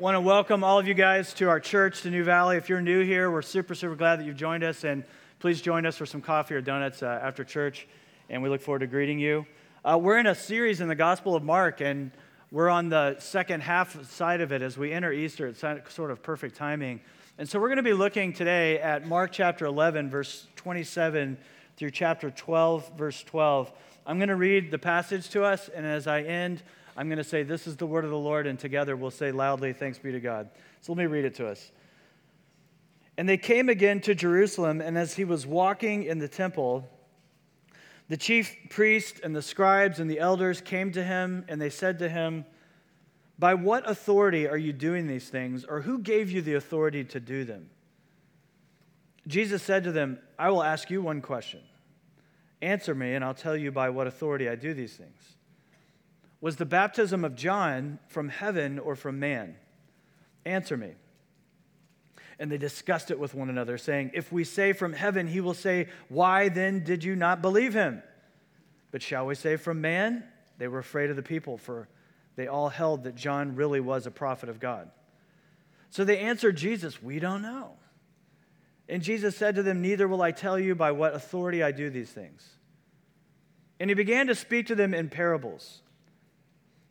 want to welcome all of you guys to our church, to New Valley. If you're new here, we're super, super glad that you've joined us. And please join us for some coffee or donuts uh, after church. And we look forward to greeting you. Uh, we're in a series in the Gospel of Mark, and we're on the second half side of it as we enter Easter. It's sort of perfect timing. And so we're going to be looking today at Mark chapter 11, verse 27 through chapter 12, verse 12. I'm going to read the passage to us, and as I end, I'm going to say, This is the word of the Lord, and together we'll say loudly, Thanks be to God. So let me read it to us. And they came again to Jerusalem, and as he was walking in the temple, the chief priest and the scribes and the elders came to him, and they said to him, By what authority are you doing these things, or who gave you the authority to do them? Jesus said to them, I will ask you one question. Answer me, and I'll tell you by what authority I do these things. Was the baptism of John from heaven or from man? Answer me. And they discussed it with one another, saying, If we say from heaven, he will say, Why then did you not believe him? But shall we say from man? They were afraid of the people, for they all held that John really was a prophet of God. So they answered Jesus, We don't know. And Jesus said to them, Neither will I tell you by what authority I do these things. And he began to speak to them in parables.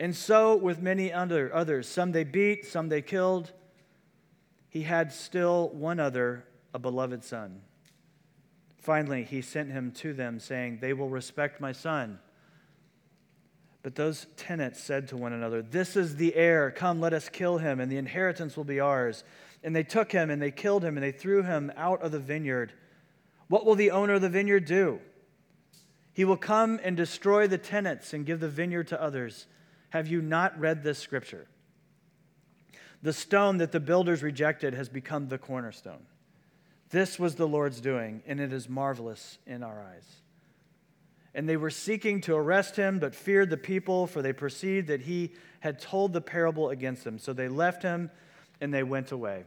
And so with many other, others. Some they beat, some they killed. He had still one other, a beloved son. Finally, he sent him to them, saying, They will respect my son. But those tenants said to one another, This is the heir. Come, let us kill him, and the inheritance will be ours. And they took him, and they killed him, and they threw him out of the vineyard. What will the owner of the vineyard do? He will come and destroy the tenants and give the vineyard to others. Have you not read this scripture? The stone that the builders rejected has become the cornerstone. This was the Lord's doing, and it is marvelous in our eyes. And they were seeking to arrest him, but feared the people, for they perceived that he had told the parable against them. So they left him and they went away.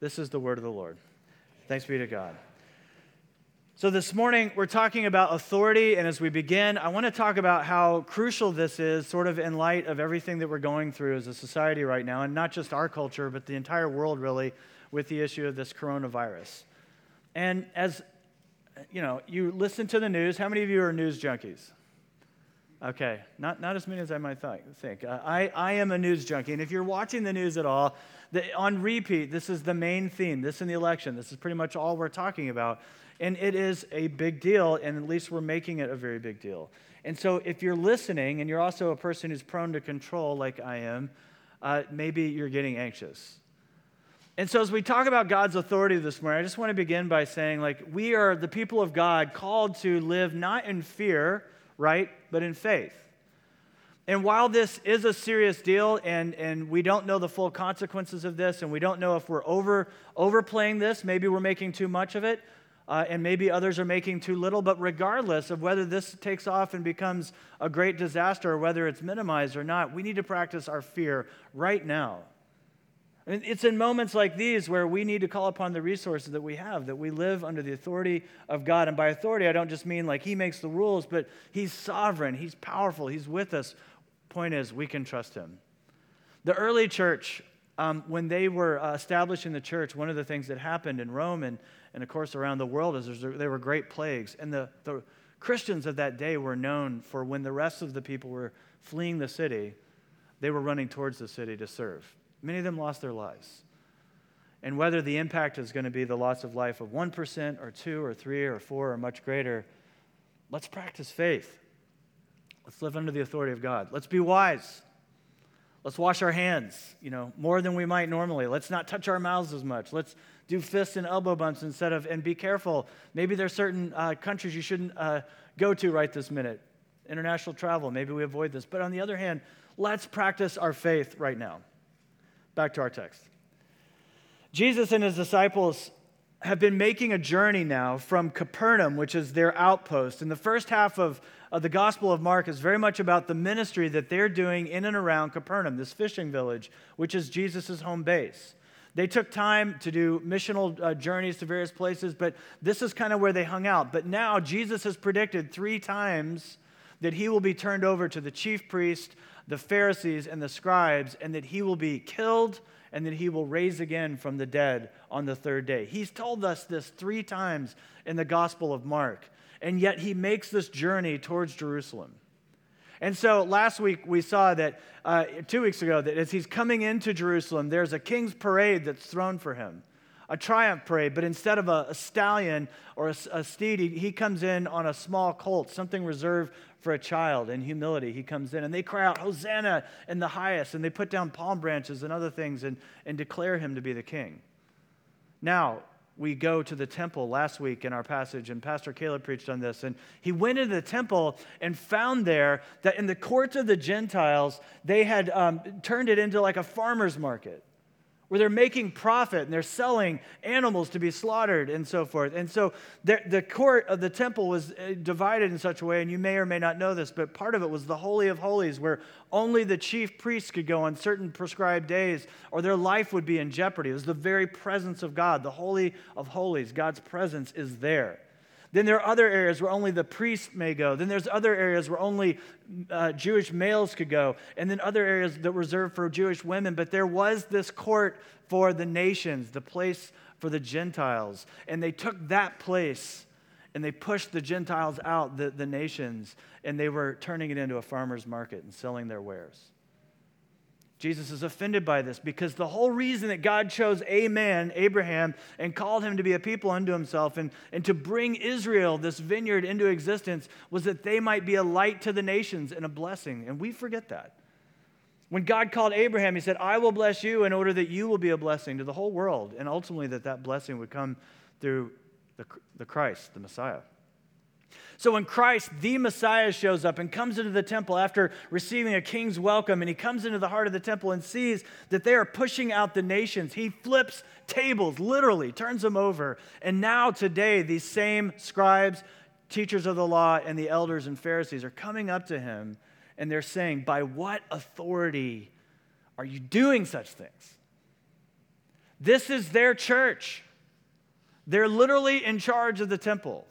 This is the word of the Lord. Thanks be to God. So, this morning, we're talking about authority, and as we begin, I want to talk about how crucial this is, sort of in light of everything that we're going through as a society right now, and not just our culture, but the entire world, really, with the issue of this coronavirus. And as you know, you listen to the news, how many of you are news junkies? Okay, not, not as many as I might think. Uh, I, I am a news junkie, and if you're watching the news at all, the, on repeat, this is the main theme. This in the election, this is pretty much all we're talking about. And it is a big deal, and at least we're making it a very big deal. And so, if you're listening and you're also a person who's prone to control, like I am, uh, maybe you're getting anxious. And so, as we talk about God's authority this morning, I just want to begin by saying, like, we are the people of God called to live not in fear, right, but in faith. And while this is a serious deal and, and we don't know the full consequences of this, and we don't know if we're over, overplaying this, maybe we're making too much of it, uh, and maybe others are making too little. But regardless of whether this takes off and becomes a great disaster or whether it's minimized or not, we need to practice our fear right now. It's in moments like these where we need to call upon the resources that we have, that we live under the authority of God. And by authority, I don't just mean like He makes the rules, but He's sovereign, He's powerful, He's with us. Point is, we can trust Him. The early church, um, when they were uh, establishing the church, one of the things that happened in Rome and and of course around the world there were great plagues. And the, the Christians of that day were known for when the rest of the people were fleeing the city, they were running towards the city to serve. Many of them lost their lives. And whether the impact is going to be the loss of life of 1% or 2 or 3 or 4 or much greater, let's practice faith. Let's live under the authority of God. Let's be wise. Let's wash our hands, you know, more than we might normally. Let's not touch our mouths as much. Let's do fists and elbow bumps instead of, and be careful. Maybe there's certain uh, countries you shouldn't uh, go to right this minute. International travel, maybe we avoid this. But on the other hand, let's practice our faith right now. Back to our text. Jesus and his disciples have been making a journey now from Capernaum, which is their outpost. And the first half of, of the Gospel of Mark is very much about the ministry that they're doing in and around Capernaum, this fishing village, which is Jesus' home base. They took time to do missional uh, journeys to various places, but this is kind of where they hung out. But now Jesus has predicted three times that he will be turned over to the chief priest, the Pharisees, and the scribes, and that he will be killed and that he will raise again from the dead on the third day. He's told us this three times in the Gospel of Mark, and yet he makes this journey towards Jerusalem. And so last week we saw that, uh, two weeks ago, that as he's coming into Jerusalem, there's a king's parade that's thrown for him, a triumph parade, but instead of a, a stallion or a, a steed, he, he comes in on a small colt, something reserved for a child in humility. He comes in and they cry out, Hosanna in the highest, and they put down palm branches and other things and, and declare him to be the king. Now, we go to the temple last week in our passage, and Pastor Caleb preached on this. And he went into the temple and found there that in the courts of the Gentiles, they had um, turned it into like a farmer's market where they're making profit and they're selling animals to be slaughtered and so forth. And so the, court of the temple was uh, divided in such a way, and you may or may not know this, but part of it was the Holy of Holies, where only the chief priests could go on certain prescribed days, or their life would be in jeopardy. It was the very presence of God, the Holy of Holies. God's presence is there. Then there are other areas where only the priests may go. Then there's other areas where only uh, Jewish males could go. And then other areas that were reserved for Jewish women. But there was this court for the nations, the place for the Gentiles. And they took that place and they pushed the Gentiles out, the, the nations, and they were turning it into a farmer's market and selling their wares. Jesus is offended by this because the whole reason that God chose a man, Abraham, and called him to be a people unto himself and, and to bring Israel, this vineyard, into existence was that they might be a light to the nations and a blessing. And we forget that. When God called Abraham, he said, I will bless you in order that you will be a blessing to the whole world, and ultimately that that blessing would come through the, the Christ, the Messiah. So when Christ, the Messiah, shows up and comes into the temple after receiving a king's welcome, and he comes into the heart of the temple and sees that they are pushing out the nations, he flips tables, literally, turns them over. And now, today, these same scribes, teachers of the law, and the elders and Pharisees are coming up to him and they're saying, By what authority are you doing such things? This is their church. They're literally in charge of the temple.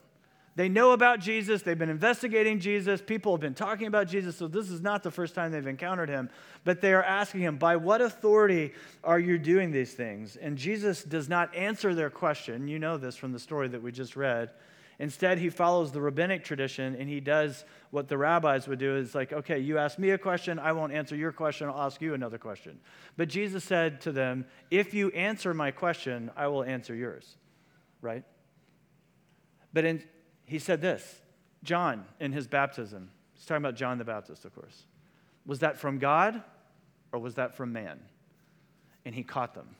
They know about Jesus. They've been investigating Jesus. People have been talking about Jesus. So this is not the first time they've encountered him. But they are asking him, By what authority are you doing these things? And Jesus does not answer their question. You know this from the story that we just read. Instead, he follows the rabbinic tradition and he does what the rabbis would do is like, okay, you ask me a question, I won't answer your question, I'll ask you another question. But Jesus said to them, if you answer my question, I will answer yours, right? But in, he said this John, in his baptism, he's talking about John the Baptist, of course. Was that from God or was that from man? And he caught them.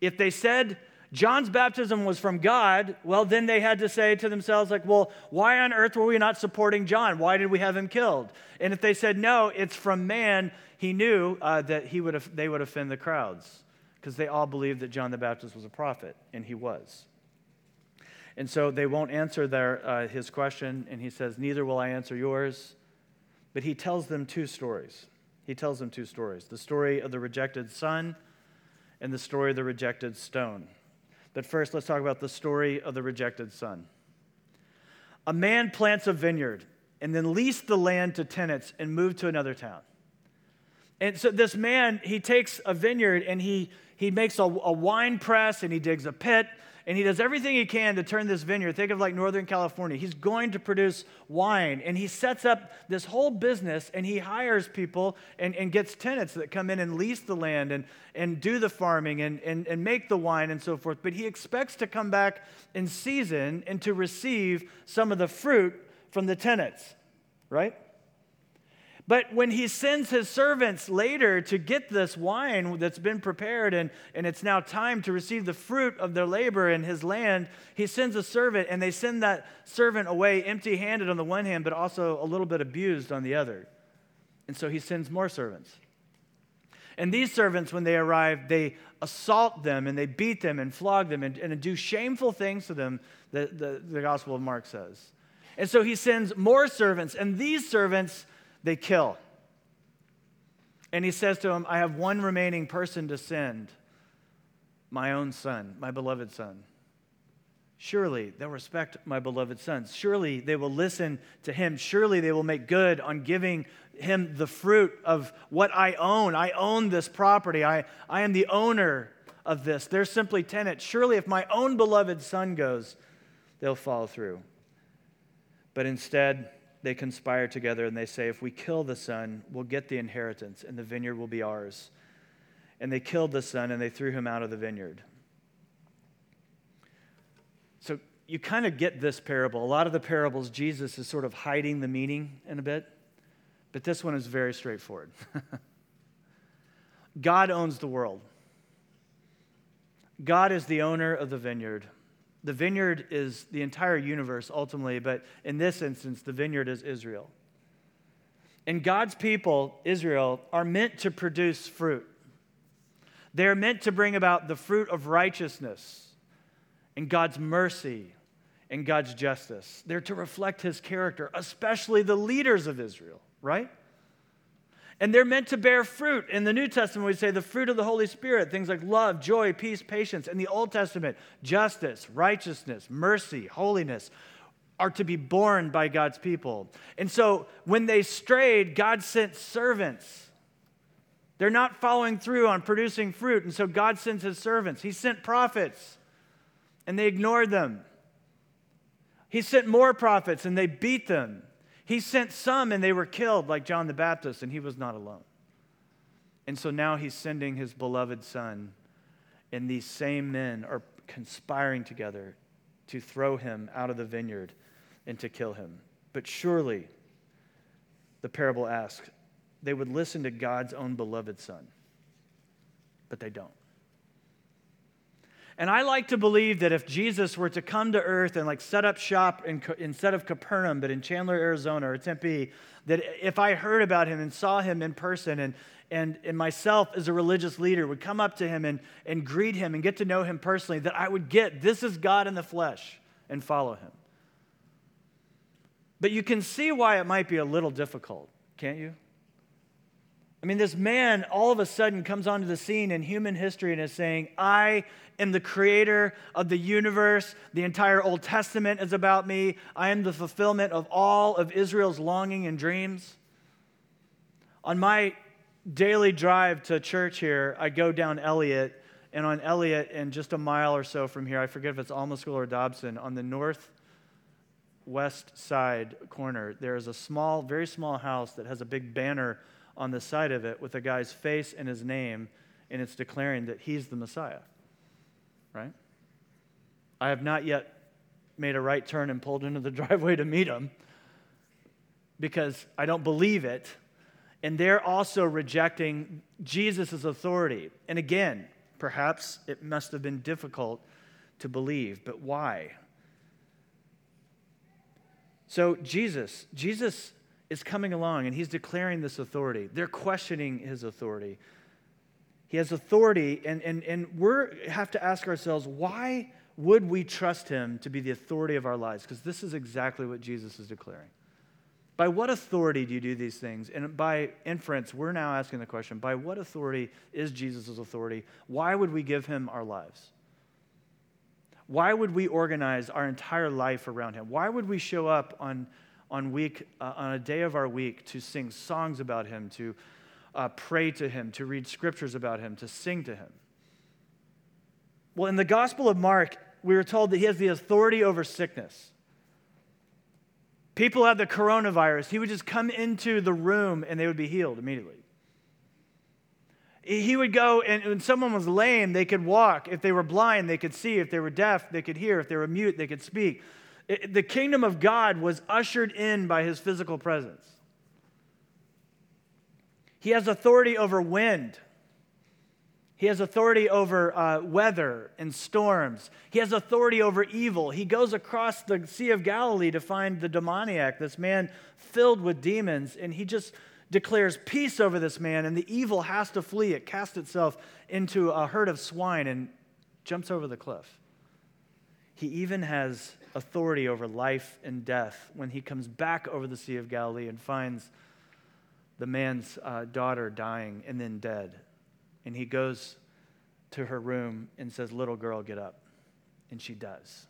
If they said, John's baptism was from God, well, then they had to say to themselves, like, well, why on earth were we not supporting John? Why did we have him killed? And if they said, no, it's from man, he knew uh, that he would they would offend the crowds because they all believed that John the Baptist was a prophet, and he was. And so they won't answer their, uh, his question, and he says, Neither will I answer yours. But he tells them two stories. He tells them two stories the story of the rejected son and the story of the rejected stone. But first, let's talk about the story of the rejected son. A man plants a vineyard and then leases the land to tenants and moves to another town. And so this man, he takes a vineyard and he, he makes a, a wine press and he digs a pit and he does everything he can to turn this vineyard. Think of like Northern California. He's going to produce wine, and he sets up this whole business, and he hires people and, and gets tenants that come in and lease the land and, and do the farming and, and, and make the wine and so forth. But he expects to come back in season and to receive some of the fruit from the tenants, right? But when he sends his servants later to get this wine that's been prepared and, and it's now time to receive the fruit of their labor in his land, he sends a servant and they send that servant away empty handed on the one hand, but also a little bit abused on the other. And so he sends more servants. And these servants, when they arrive, they assault them and they beat them and flog them and, and do shameful things to them, the, the, the Gospel of Mark says. And so he sends more servants, and these servants they kill. And he says to them, I have one remaining person to send my own son, my beloved son. Surely they'll respect my beloved son. Surely they will listen to him. Surely they will make good on giving him the fruit of what I own. I own this property. I, I am the owner of this. They're simply tenants. Surely if my own beloved son goes, they'll follow through. But instead, they conspire together and they say, If we kill the son, we'll get the inheritance and the vineyard will be ours. And they killed the son and they threw him out of the vineyard. So you kind of get this parable. A lot of the parables, Jesus is sort of hiding the meaning in a bit, but this one is very straightforward. God owns the world. God is the owner of the vineyard. The vineyard is the entire universe ultimately, but in this instance, the vineyard is Israel. And God's people, Israel, are meant to produce fruit. They're meant to bring about the fruit of righteousness and God's mercy and God's justice. They're to reflect his character, especially the leaders of Israel, right? And they're meant to bear fruit. In the New Testament, we say the fruit of the Holy Spirit, things like love, joy, peace, patience. In the Old Testament, justice, righteousness, mercy, holiness are to be borne by God's people. And so when they strayed, God sent servants. They're not following through on producing fruit. And so God sends his servants. He sent prophets, and they ignored them. He sent more prophets, and they beat them. He sent some and they were killed, like John the Baptist, and he was not alone. And so now he's sending his beloved son, and these same men are conspiring together to throw him out of the vineyard and to kill him. But surely, the parable asks, they would listen to God's own beloved son, but they don't. And I like to believe that if Jesus were to come to earth and like set up shop in, instead of Capernaum, but in Chandler, Arizona or Tempe, that if I heard about him and saw him in person and, and, and myself as a religious leader would come up to him and, and greet him and get to know him personally, that I would get this is God in the flesh and follow him. But you can see why it might be a little difficult, can't you? I mean, this man all of a sudden comes onto the scene in human history and is saying, I am the creator of the universe. The entire Old Testament is about me. I am the fulfillment of all of Israel's longing and dreams. On my daily drive to church here, I go down Elliott, and on Elliott, and just a mile or so from here, I forget if it's Alma School or Dobson, on the north west side corner, there is a small, very small house that has a big banner on the side of it with a guy's face and his name, and it's declaring that he's the Messiah. Right? I have not yet made a right turn and pulled into the driveway to meet him because I don't believe it. And they're also rejecting Jesus' authority. And again, perhaps it must have been difficult to believe, but why? So, Jesus, Jesus is coming along and he's declaring this authority. They're questioning his authority. He has authority, and, and, and we have to ask ourselves why would we trust him to be the authority of our lives? Because this is exactly what Jesus is declaring. By what authority do you do these things? And by inference, we're now asking the question by what authority is Jesus' authority? Why would we give him our lives? Why would we organize our entire life around him? Why would we show up on on, week, uh, on a day of our week to sing songs about him, to uh, pray to him, to read scriptures about him, to sing to him. Well, in the Gospel of Mark, we were told that he has the authority over sickness. People had the coronavirus. He would just come into the room and they would be healed immediately. He would go, and when someone was lame, they could walk. If they were blind, they could see. If they were deaf, they could hear. If they were mute, they could speak. It, the kingdom of God was ushered in by his physical presence. He has authority over wind. He has authority over uh, weather and storms. He has authority over evil. He goes across the Sea of Galilee to find the demoniac, this man filled with demons, and he just declares peace over this man, and the evil has to flee. It casts itself into a herd of swine and jumps over the cliff. He even has authority over life and death when he comes back over the Sea of Galilee and finds the man's uh, daughter dying and then dead. And he goes to her room and says, Little girl, get up. And she does.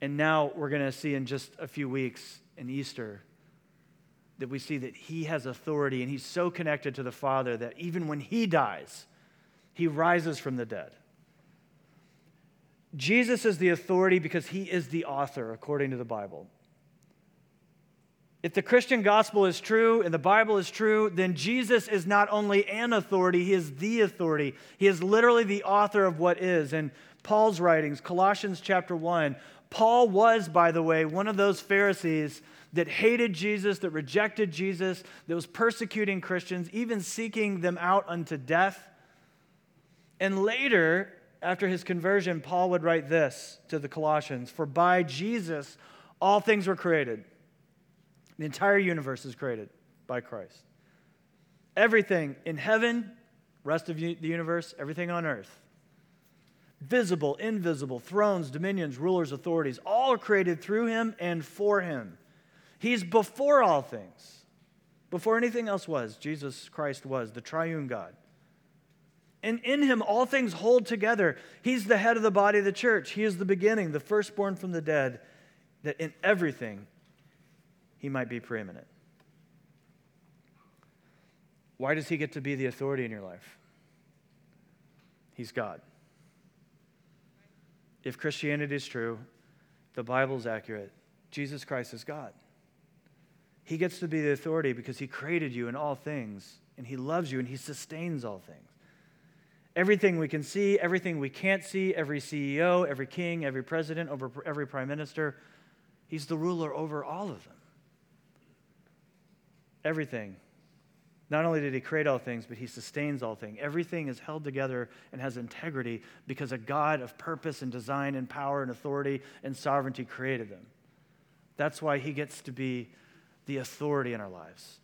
And now we're going to see in just a few weeks in Easter that we see that he has authority and he's so connected to the Father that even when he dies, he rises from the dead. Jesus is the authority because he is the author, according to the Bible. If the Christian gospel is true and the Bible is true, then Jesus is not only an authority, he is the authority. He is literally the author of what is. In Paul's writings, Colossians chapter 1, Paul was, by the way, one of those Pharisees that hated Jesus, that rejected Jesus, that was persecuting Christians, even seeking them out unto death. And later, after his conversion, Paul would write this to the Colossians For by Jesus all things were created the entire universe is created by Christ. Everything in heaven, rest of the universe, everything on earth, visible, invisible, thrones, dominions, rulers, authorities, all are created through him and for him. He's before all things. Before anything else was, Jesus Christ was the triune God. And in him, all things hold together. He's the head of the body of the church. He is the beginning, the firstborn from the dead, that in everything he might be preeminent. Why does he get to be the authority in your life? He's God. If Christianity is true, the Bible is accurate, Jesus Christ is God. He gets to be the authority because he created you in all things, and he loves you, and he sustains all things. Everything we can see, everything we can't see, every CEO, every king, every president, over every prime minister, he's the ruler over all of them everything. Not only did he create all things, but he sustains all things. Everything is held together and has integrity because a God of purpose and design and power and authority and sovereignty created them. That's why he gets to be the authority in our lives.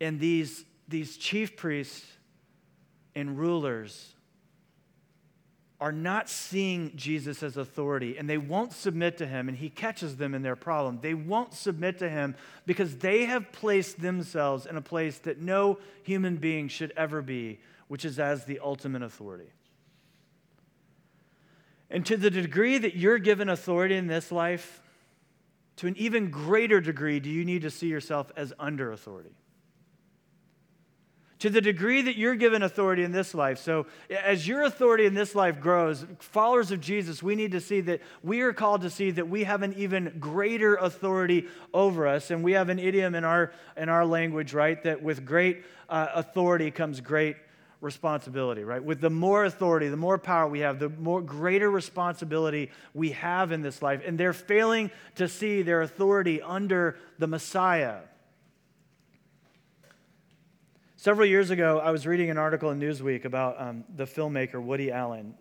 And these, these chief priests and rulers are not seeing Jesus as authority and they won't submit to him, and he catches them in their problem. They won't submit to him because they have placed themselves in a place that no human being should ever be, which is as the ultimate authority. And to the degree that you're given authority in this life, to an even greater degree do you need to see yourself as under authority to the degree that you're given authority in this life. So, as your authority in this life grows, followers of Jesus, we need to see that we are called to see that we have an even greater authority over us. And we have an idiom in our, in our language, right, that with great uh, authority comes great responsibility, right? With the more authority, the more power we have, the more greater responsibility we have in this life. And they're failing to see their authority under the Messiah Several years ago, I was reading an article in Newsweek about um, the filmmaker Woody Allen,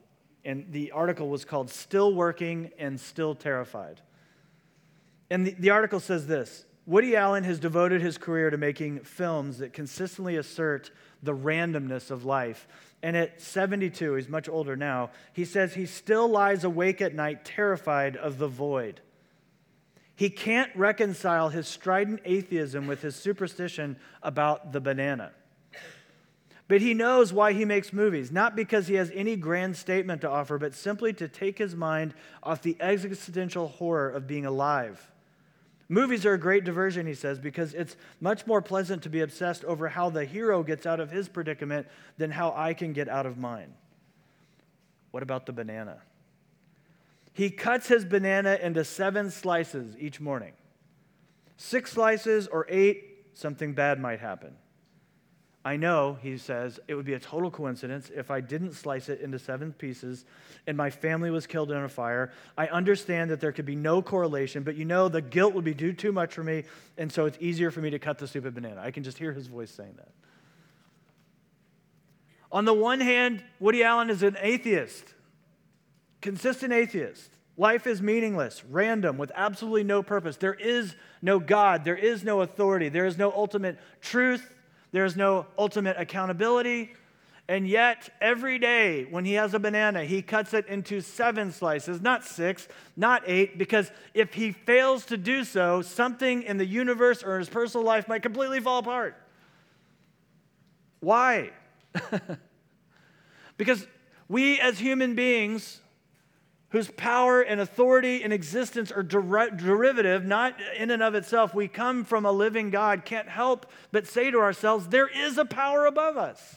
and the article was called Still Working and Still Terrified. And the, the article says this Woody Allen has devoted his career to making films that consistently assert the randomness of life. And at 72, he's much older now, he says he still lies awake at night terrified of the void. He can't reconcile his strident atheism with his superstition about the banana. But he knows why he makes movies, not because he has any grand statement to offer, but simply to take his mind off the existential horror of being alive. Movies are a great diversion, he says, because it's much more pleasant to be obsessed over how the hero gets out of his predicament than how I can get out of mine. What about the banana? He cuts his banana into seven slices each morning. Six slices or eight, something bad might happen. I know, he says, it would be a total coincidence if I didn't slice it into seven pieces and my family was killed in a fire. I understand that there could be no correlation, but you know, the guilt would be too, too much for me, and so it's easier for me to cut the stupid banana. I can just hear his voice saying that. On the one hand, Woody Allen is an atheist, consistent atheist. Life is meaningless, random, with absolutely no purpose. There is no God. There is no authority. There is no ultimate truth. There is no ultimate accountability. And yet, every day when he has a banana, he cuts it into seven slices, not six, not eight, because if he fails to do so, something in the universe or in his personal life might completely fall apart. Why? because we as human beings, whose power and authority and existence are der- derivative, not in and of itself, we come from a living God, can't help but say to ourselves, there is a power above us.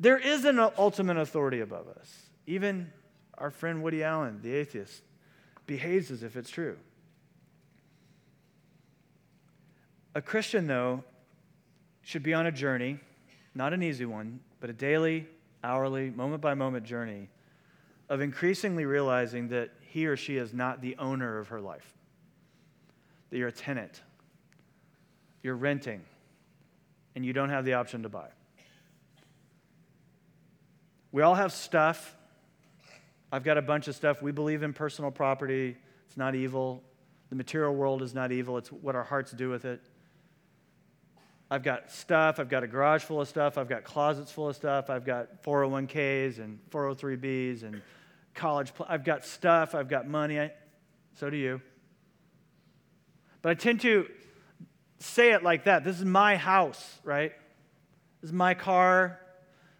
There is an ultimate authority above us. Even our friend Woody Allen, the atheist, behaves as if it's true. A Christian, though, should be on a journey, not an easy one, but a daily, hourly, moment by moment journey of increasingly realizing that he or she is not the owner of her life, that you're a tenant, you're renting, and you don't have the option to buy. We all have stuff. I've got a bunch of stuff. We believe in personal property, it's not evil. The material world is not evil, it's what our hearts do with it. I've got stuff. I've got a garage full of stuff. I've got closets full of stuff. I've got 401ks and 403bs and college. Pl- I've got stuff. I've got money. I, so do you. But I tend to say it like that. This is my house, right? This is my car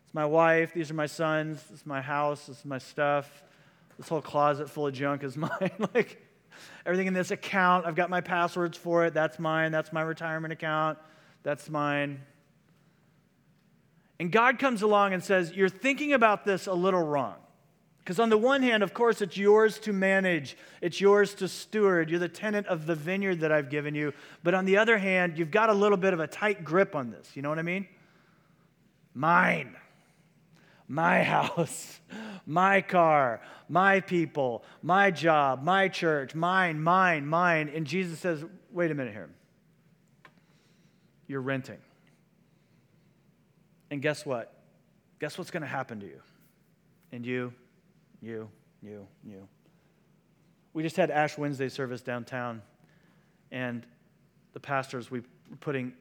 It's my wife. These are my sons. This is my house. This is my stuff. This whole closet full of junk is mine. like everything in this account, I've got my passwords for it. That's mine. That's my retirement account. That's mine. And God comes along and says, You're thinking about this a little wrong. Because on the one hand, of course, it's yours to manage, it's yours to steward. You're the tenant of the vineyard that I've given you. But on the other hand, you've got a little bit of a tight grip on this. You know what I mean? Mine my house, my car, my people, my job, my church, mine, mine, mine. And Jesus says, wait a minute here. You're renting. And guess what? Guess what's going to happen to you? And you, you, you, you. We just had Ash Wednesday service downtown, and the pastors, we were putting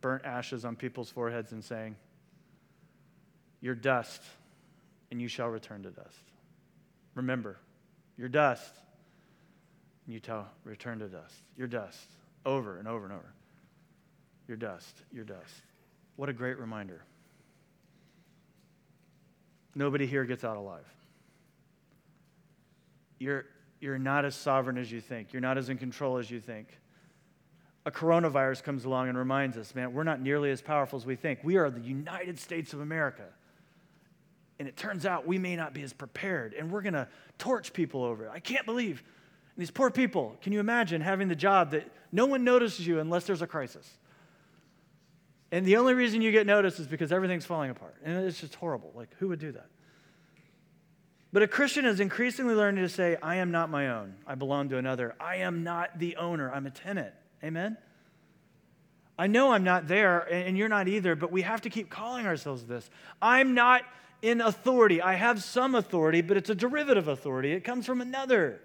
burnt ashes on people's foreheads and saying, you're dust, and you shall return to dust. Remember, you're dust, and you tell, return to dust. You're dust, over and over and over. You're dust, you're dust. What a great reminder. Nobody here gets out alive. You're, you're not as sovereign as you think. You're not as in control as you think. A coronavirus comes along and reminds us, man, we're not nearly as powerful as we think. We are the United States of America. And it turns out we may not be as prepared, and we're going to torch people over it. I can't believe. These poor people, can you imagine having the job that no one notices you unless there's a crisis? And the only reason you get noticed is because everything's falling apart. And it's just horrible. Like, who would do that? But a Christian is increasingly learning to say, I am not my own. I belong to another. I am not the owner. I'm a tenant. Amen? I know I'm not there, and you're not either, but we have to keep calling ourselves this. I'm not in authority. I have some authority, but it's a derivative authority. It comes from another.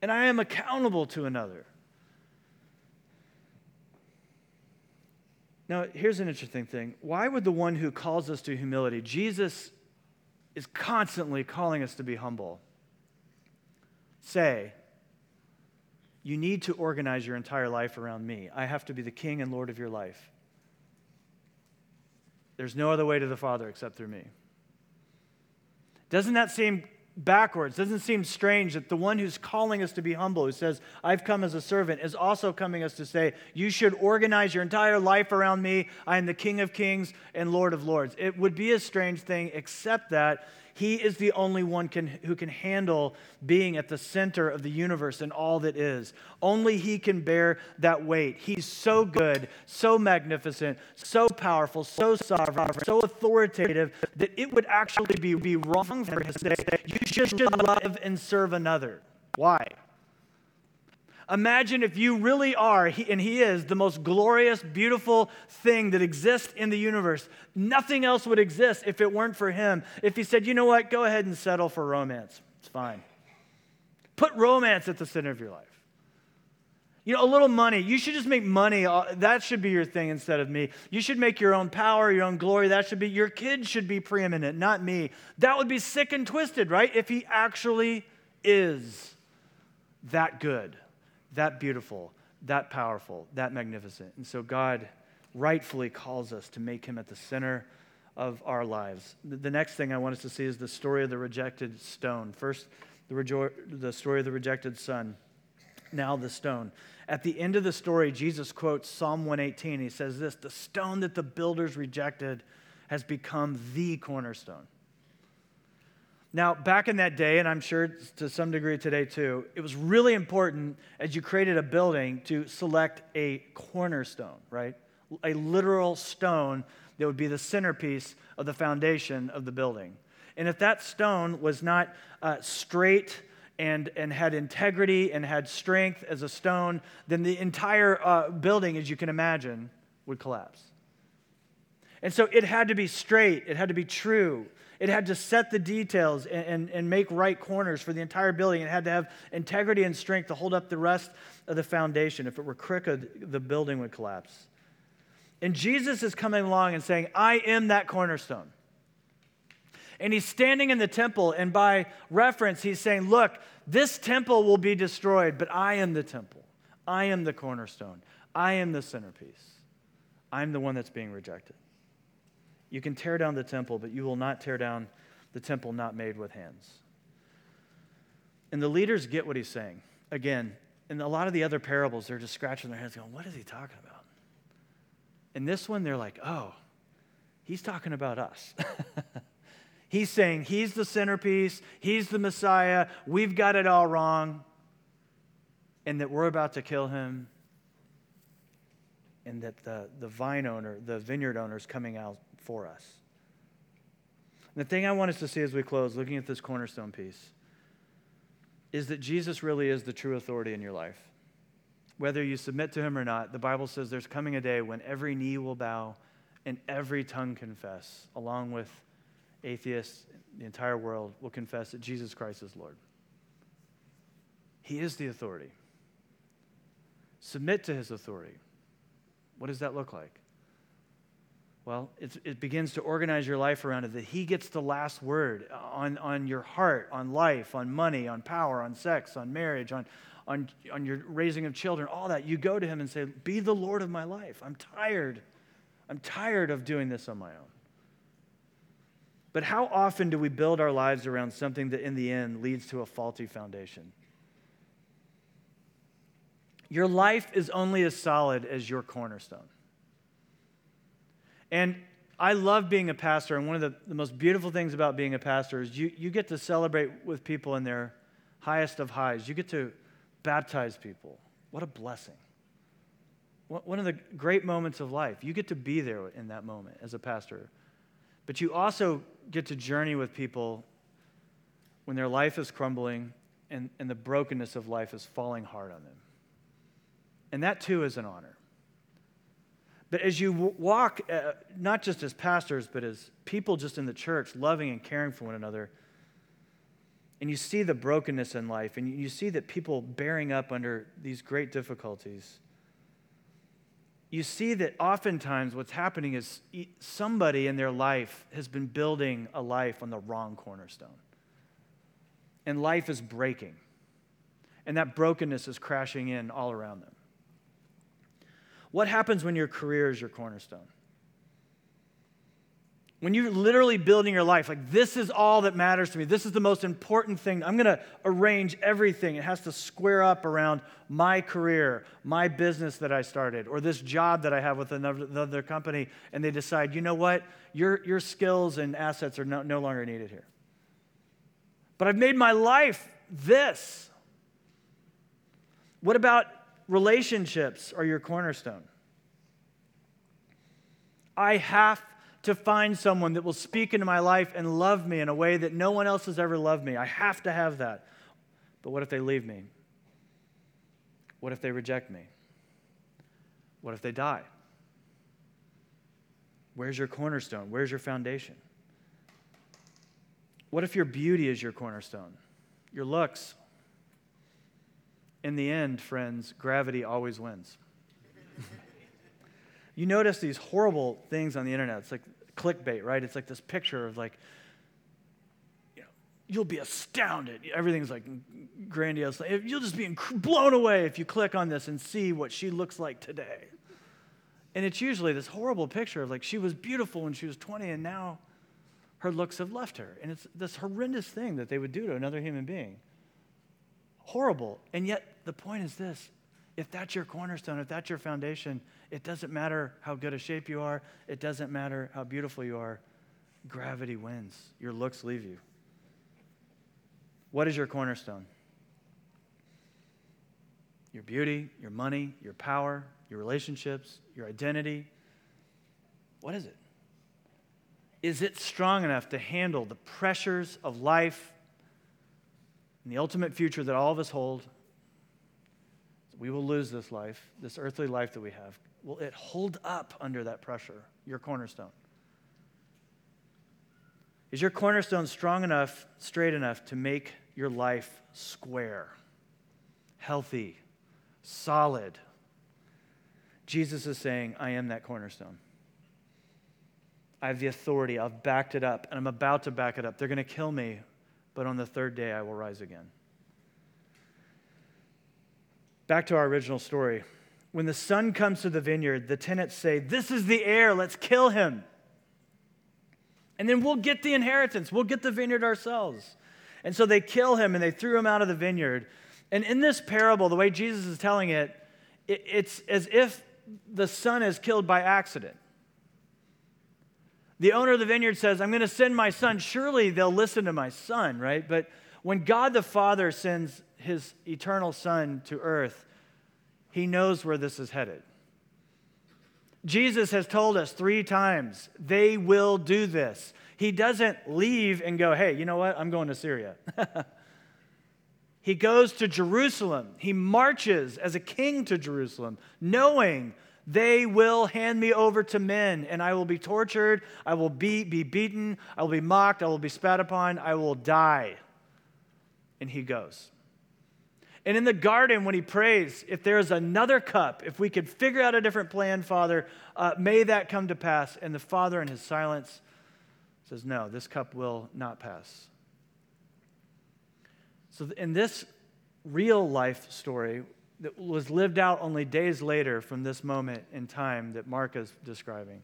And I am accountable to another. Now, here's an interesting thing. Why would the one who calls us to humility, Jesus is constantly calling us to be humble, say, You need to organize your entire life around me. I have to be the king and Lord of your life. There's no other way to the Father except through me. Doesn't that seem backwards? Doesn't seem strange that the one who's calling us to be humble, who says, I've come as a servant, is also coming us to say, You should organize your entire life around me. I am the King of kings and Lord of lords. It would be a strange thing, except that he is the only one can, who can handle being at the center of the universe and all that is. Only He can bear that weight. He's so good, so magnificent, so powerful, so sovereign, so authoritative that it would actually be, be wrong for Him to say, You should love and serve another. Why? Imagine if you really are, and He is, the most glorious, beautiful thing that exists in the universe. Nothing else would exist if it weren't for Him. If He said, you know what, go ahead and settle for romance. It's fine. Put romance at the center of your life. You know, a little money. You should just make money. Uh, that should be your thing instead of me. You should make your own power, your own glory. That should be, your kid should be preeminent, not me. That would be sick and twisted, right? If he actually is that good, that beautiful, that powerful, that magnificent. And so God rightfully calls us to make him at the center of our lives. The next thing I want us to see is the story of the rejected stone. First, the, rejo- the story of the rejected son now the stone. At the end of the story, Jesus quotes Psalm 118. He says this The stone that the builders rejected has become the cornerstone. Now, back in that day, and I'm sure to some degree today too, it was really important as you created a building to select a cornerstone, right? A literal stone that would be the centerpiece of the foundation of the building. And if that stone was not uh, straight, and, and had integrity and had strength as a stone, then the entire uh, building, as you can imagine, would collapse. And so it had to be straight, it had to be true. It had to set the details and, and, and, make right corners for the entire building. It had to have integrity and strength to hold up the rest of the foundation. If it were crooked, the building would collapse. And Jesus is coming along and saying, I am that cornerstone. And he's standing in the temple, and by reference, he's saying, Look, this temple will be destroyed, but I am the temple. I am the cornerstone. I am the centerpiece. I'm the one that's being rejected. You can tear down the temple, but you will not tear down the temple not made with hands. And the leaders get what he's saying. Again, in a lot of the other parables, they're just scratching their heads going, What is he talking about? In this one, they're like, Oh, he's talking about us. He's saying he's the centerpiece, he's the Messiah, we've got it all wrong, and that we're about to kill him, and that the, the vine owner, the vineyard owner, is coming out for us. And the thing I want us to see as we close, looking at this cornerstone piece, is that Jesus really is the true authority in your life. Whether you submit to him or not, the Bible says there's coming a day when every knee will bow and every tongue confess, along with atheists, the entire world will confess that Jesus Christ is Lord. He is the authority. Submit to his authority. What does that look like? Well, it begins to organize your life around it that he gets the last word on, on your heart, on life, on money, on power, on sex, on marriage, on, on, on your raising of children, all that. You go to him and say, Be the Lord of my life. I'm tired. I'm tired of doing this on my own. But how often do we build our lives around something that in the end leads to a faulty foundation? Your life is only as solid as your cornerstone. And I love being a pastor, and one of the, the most beautiful things about being a pastor is you, you get to celebrate with people in their highest of highs. You get to baptize people. What a blessing. One of the great moments of life. You get to be there in that moment as a pastor. But you also get to journey with people when their life is crumbling and, and the brokenness of life is falling hard on them. And that too is an honor. But as you walk, uh, not just as pastors, but as people just in the church, loving and caring for one another, and you see the brokenness in life, and you see that people bearing up under these great difficulties, you see that oftentimes what's happening is somebody in their life has been building a life on the wrong cornerstone. And life is breaking. And that brokenness is crashing in all around them. What happens when your career is your cornerstone? When you're literally building your life, like this is all that matters to me. This is the most important thing. I'm going to arrange everything. It has to square up around my career, my business that I started, or this job that I have with another, company. And they decide, you know what? Your, your skills and assets are no, no longer needed here. But I've made my life this. What about relationships are your cornerstone? I have to find someone that will speak into my life and love me in a way that no one else has ever loved me. I have to have that. But what if they leave me? What if they reject me? What if they die? Where's your cornerstone? Where's your foundation? What if your beauty is your cornerstone? your looks. In the end, friends, gravity always wins. you notice these horrible things on the internet. It's like clickbait, right? It's like this picture of like, you know, you'll be astounded. Everything's like grandiose. You'll just be blown away if you click on this and see what she looks like today. And it's usually this horrible picture of like she was beautiful when she was 20 and now her looks have left her. And it's this horrendous thing that they would do to another human being. Horrible. And yet, the point is this if that's your cornerstone, if that's your foundation, it doesn't matter how good a shape you are, it doesn't matter how beautiful you are. Gravity wins. Your looks leave you. What is your cornerstone? Your beauty, your money, your power, your relationships, your identity. What is it? Is it strong enough to handle the pressures of life and the ultimate future that all of us hold? We will lose this life, this earthly life that we have. Will it hold up under that pressure, your cornerstone? Is your cornerstone strong enough, straight enough to make your life square, healthy, solid? Jesus is saying, I am that cornerstone. I have the authority. I've backed it up, and I'm about to back it up. They're going to kill me, but on the third day I will rise again. Back to our original story. When the son comes to the vineyard, the tenants say, This is the heir, let's kill him. And then we'll get the inheritance, we'll get the vineyard ourselves. And so they kill him and they threw him out of the vineyard. And in this parable, the way Jesus is telling it, it's as if the son is killed by accident. The owner of the vineyard says, I'm going to send my son. Surely they'll listen to my son, right? But when God the Father sends his eternal son to earth, he knows where this is headed. Jesus has told us three times, they will do this. He doesn't leave and go, hey, you know what? I'm going to Syria. he goes to Jerusalem. He marches as a king to Jerusalem, knowing they will hand me over to men, and I will be tortured. I will be, be beaten. I will be mocked. I will be spat upon. I will die. And he goes. And in the garden, when he prays, if there is another cup, if we could figure out a different plan, Father, uh, may that come to pass. And the Father, in his silence, says, No, this cup will not pass. So, in this real life story, that was lived out only days later from this moment in time that Mark is describing.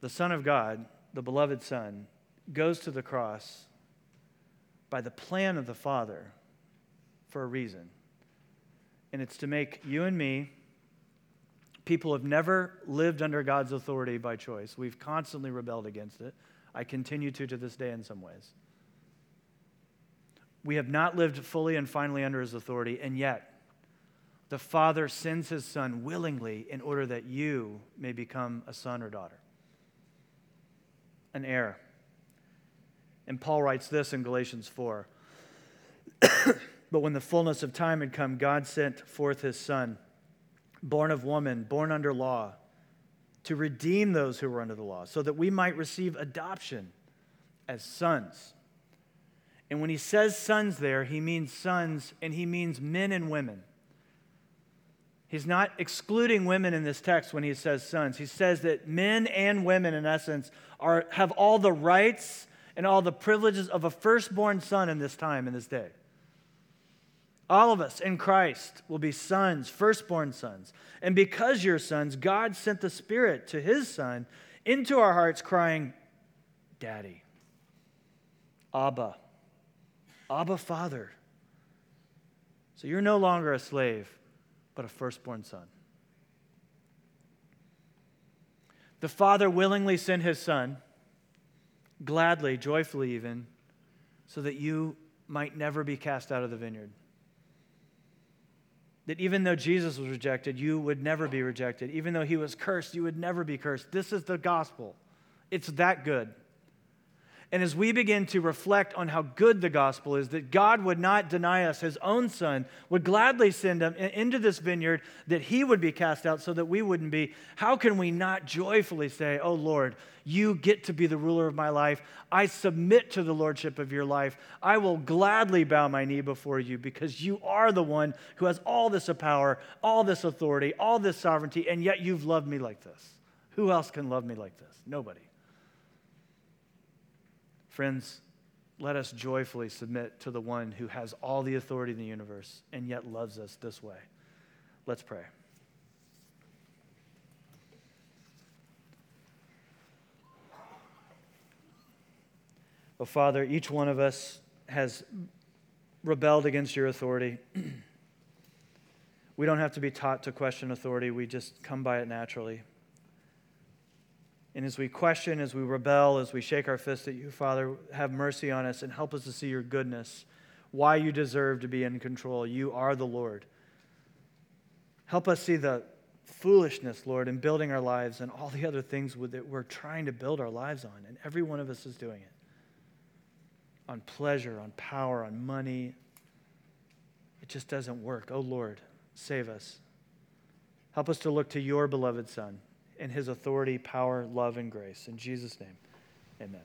The Son of God, the beloved Son, goes to the cross by the plan of the Father for a reason. And it's to make you and me, people have never lived under God's authority by choice. We've constantly rebelled against it. I continue to to this day in some ways. We have not lived fully and finally under his authority, and yet the Father sends his Son willingly in order that you may become a son or daughter, an heir. And Paul writes this in Galatians 4 But when the fullness of time had come, God sent forth his Son, born of woman, born under law, to redeem those who were under the law, so that we might receive adoption as sons. And when he says sons there, he means sons and he means men and women. He's not excluding women in this text when he says sons. He says that men and women, in essence, are, have all the rights and all the privileges of a firstborn son in this time, in this day. All of us in Christ will be sons, firstborn sons. And because you're sons, God sent the Spirit to his Son into our hearts, crying, Daddy, Abba. Abba, Father. So you're no longer a slave, but a firstborn son. The Father willingly sent his Son, gladly, joyfully even, so that you might never be cast out of the vineyard. That even though Jesus was rejected, you would never be rejected. Even though he was cursed, you would never be cursed. This is the gospel. It's that good. And as we begin to reflect on how good the gospel is, that God would not deny us his own son, would gladly send him into this vineyard, that he would be cast out so that we wouldn't be, how can we not joyfully say, Oh Lord, you get to be the ruler of my life. I submit to the lordship of your life. I will gladly bow my knee before you because you are the one who has all this power, all this authority, all this sovereignty, and yet you've loved me like this. Who else can love me like this? Nobody. Friends, let us joyfully submit to the one who has all the authority in the universe and yet loves us this way. Let's pray. Oh, Father, each one of us has rebelled against your authority. we don't have to be taught to question authority, we just come by it naturally. And as we question, as we rebel, as we shake our fist at you, Father, have mercy on us and help us to see your goodness, why you deserve to be in control. You are the Lord. Help us see the foolishness, Lord, in building our lives and all the other things that we're trying to build our lives on. And every one of us is doing it on pleasure, on power, on money. It just doesn't work. Oh, Lord, save us. Help us to look to your beloved Son in his authority, power, love, and grace. In Jesus' name, amen.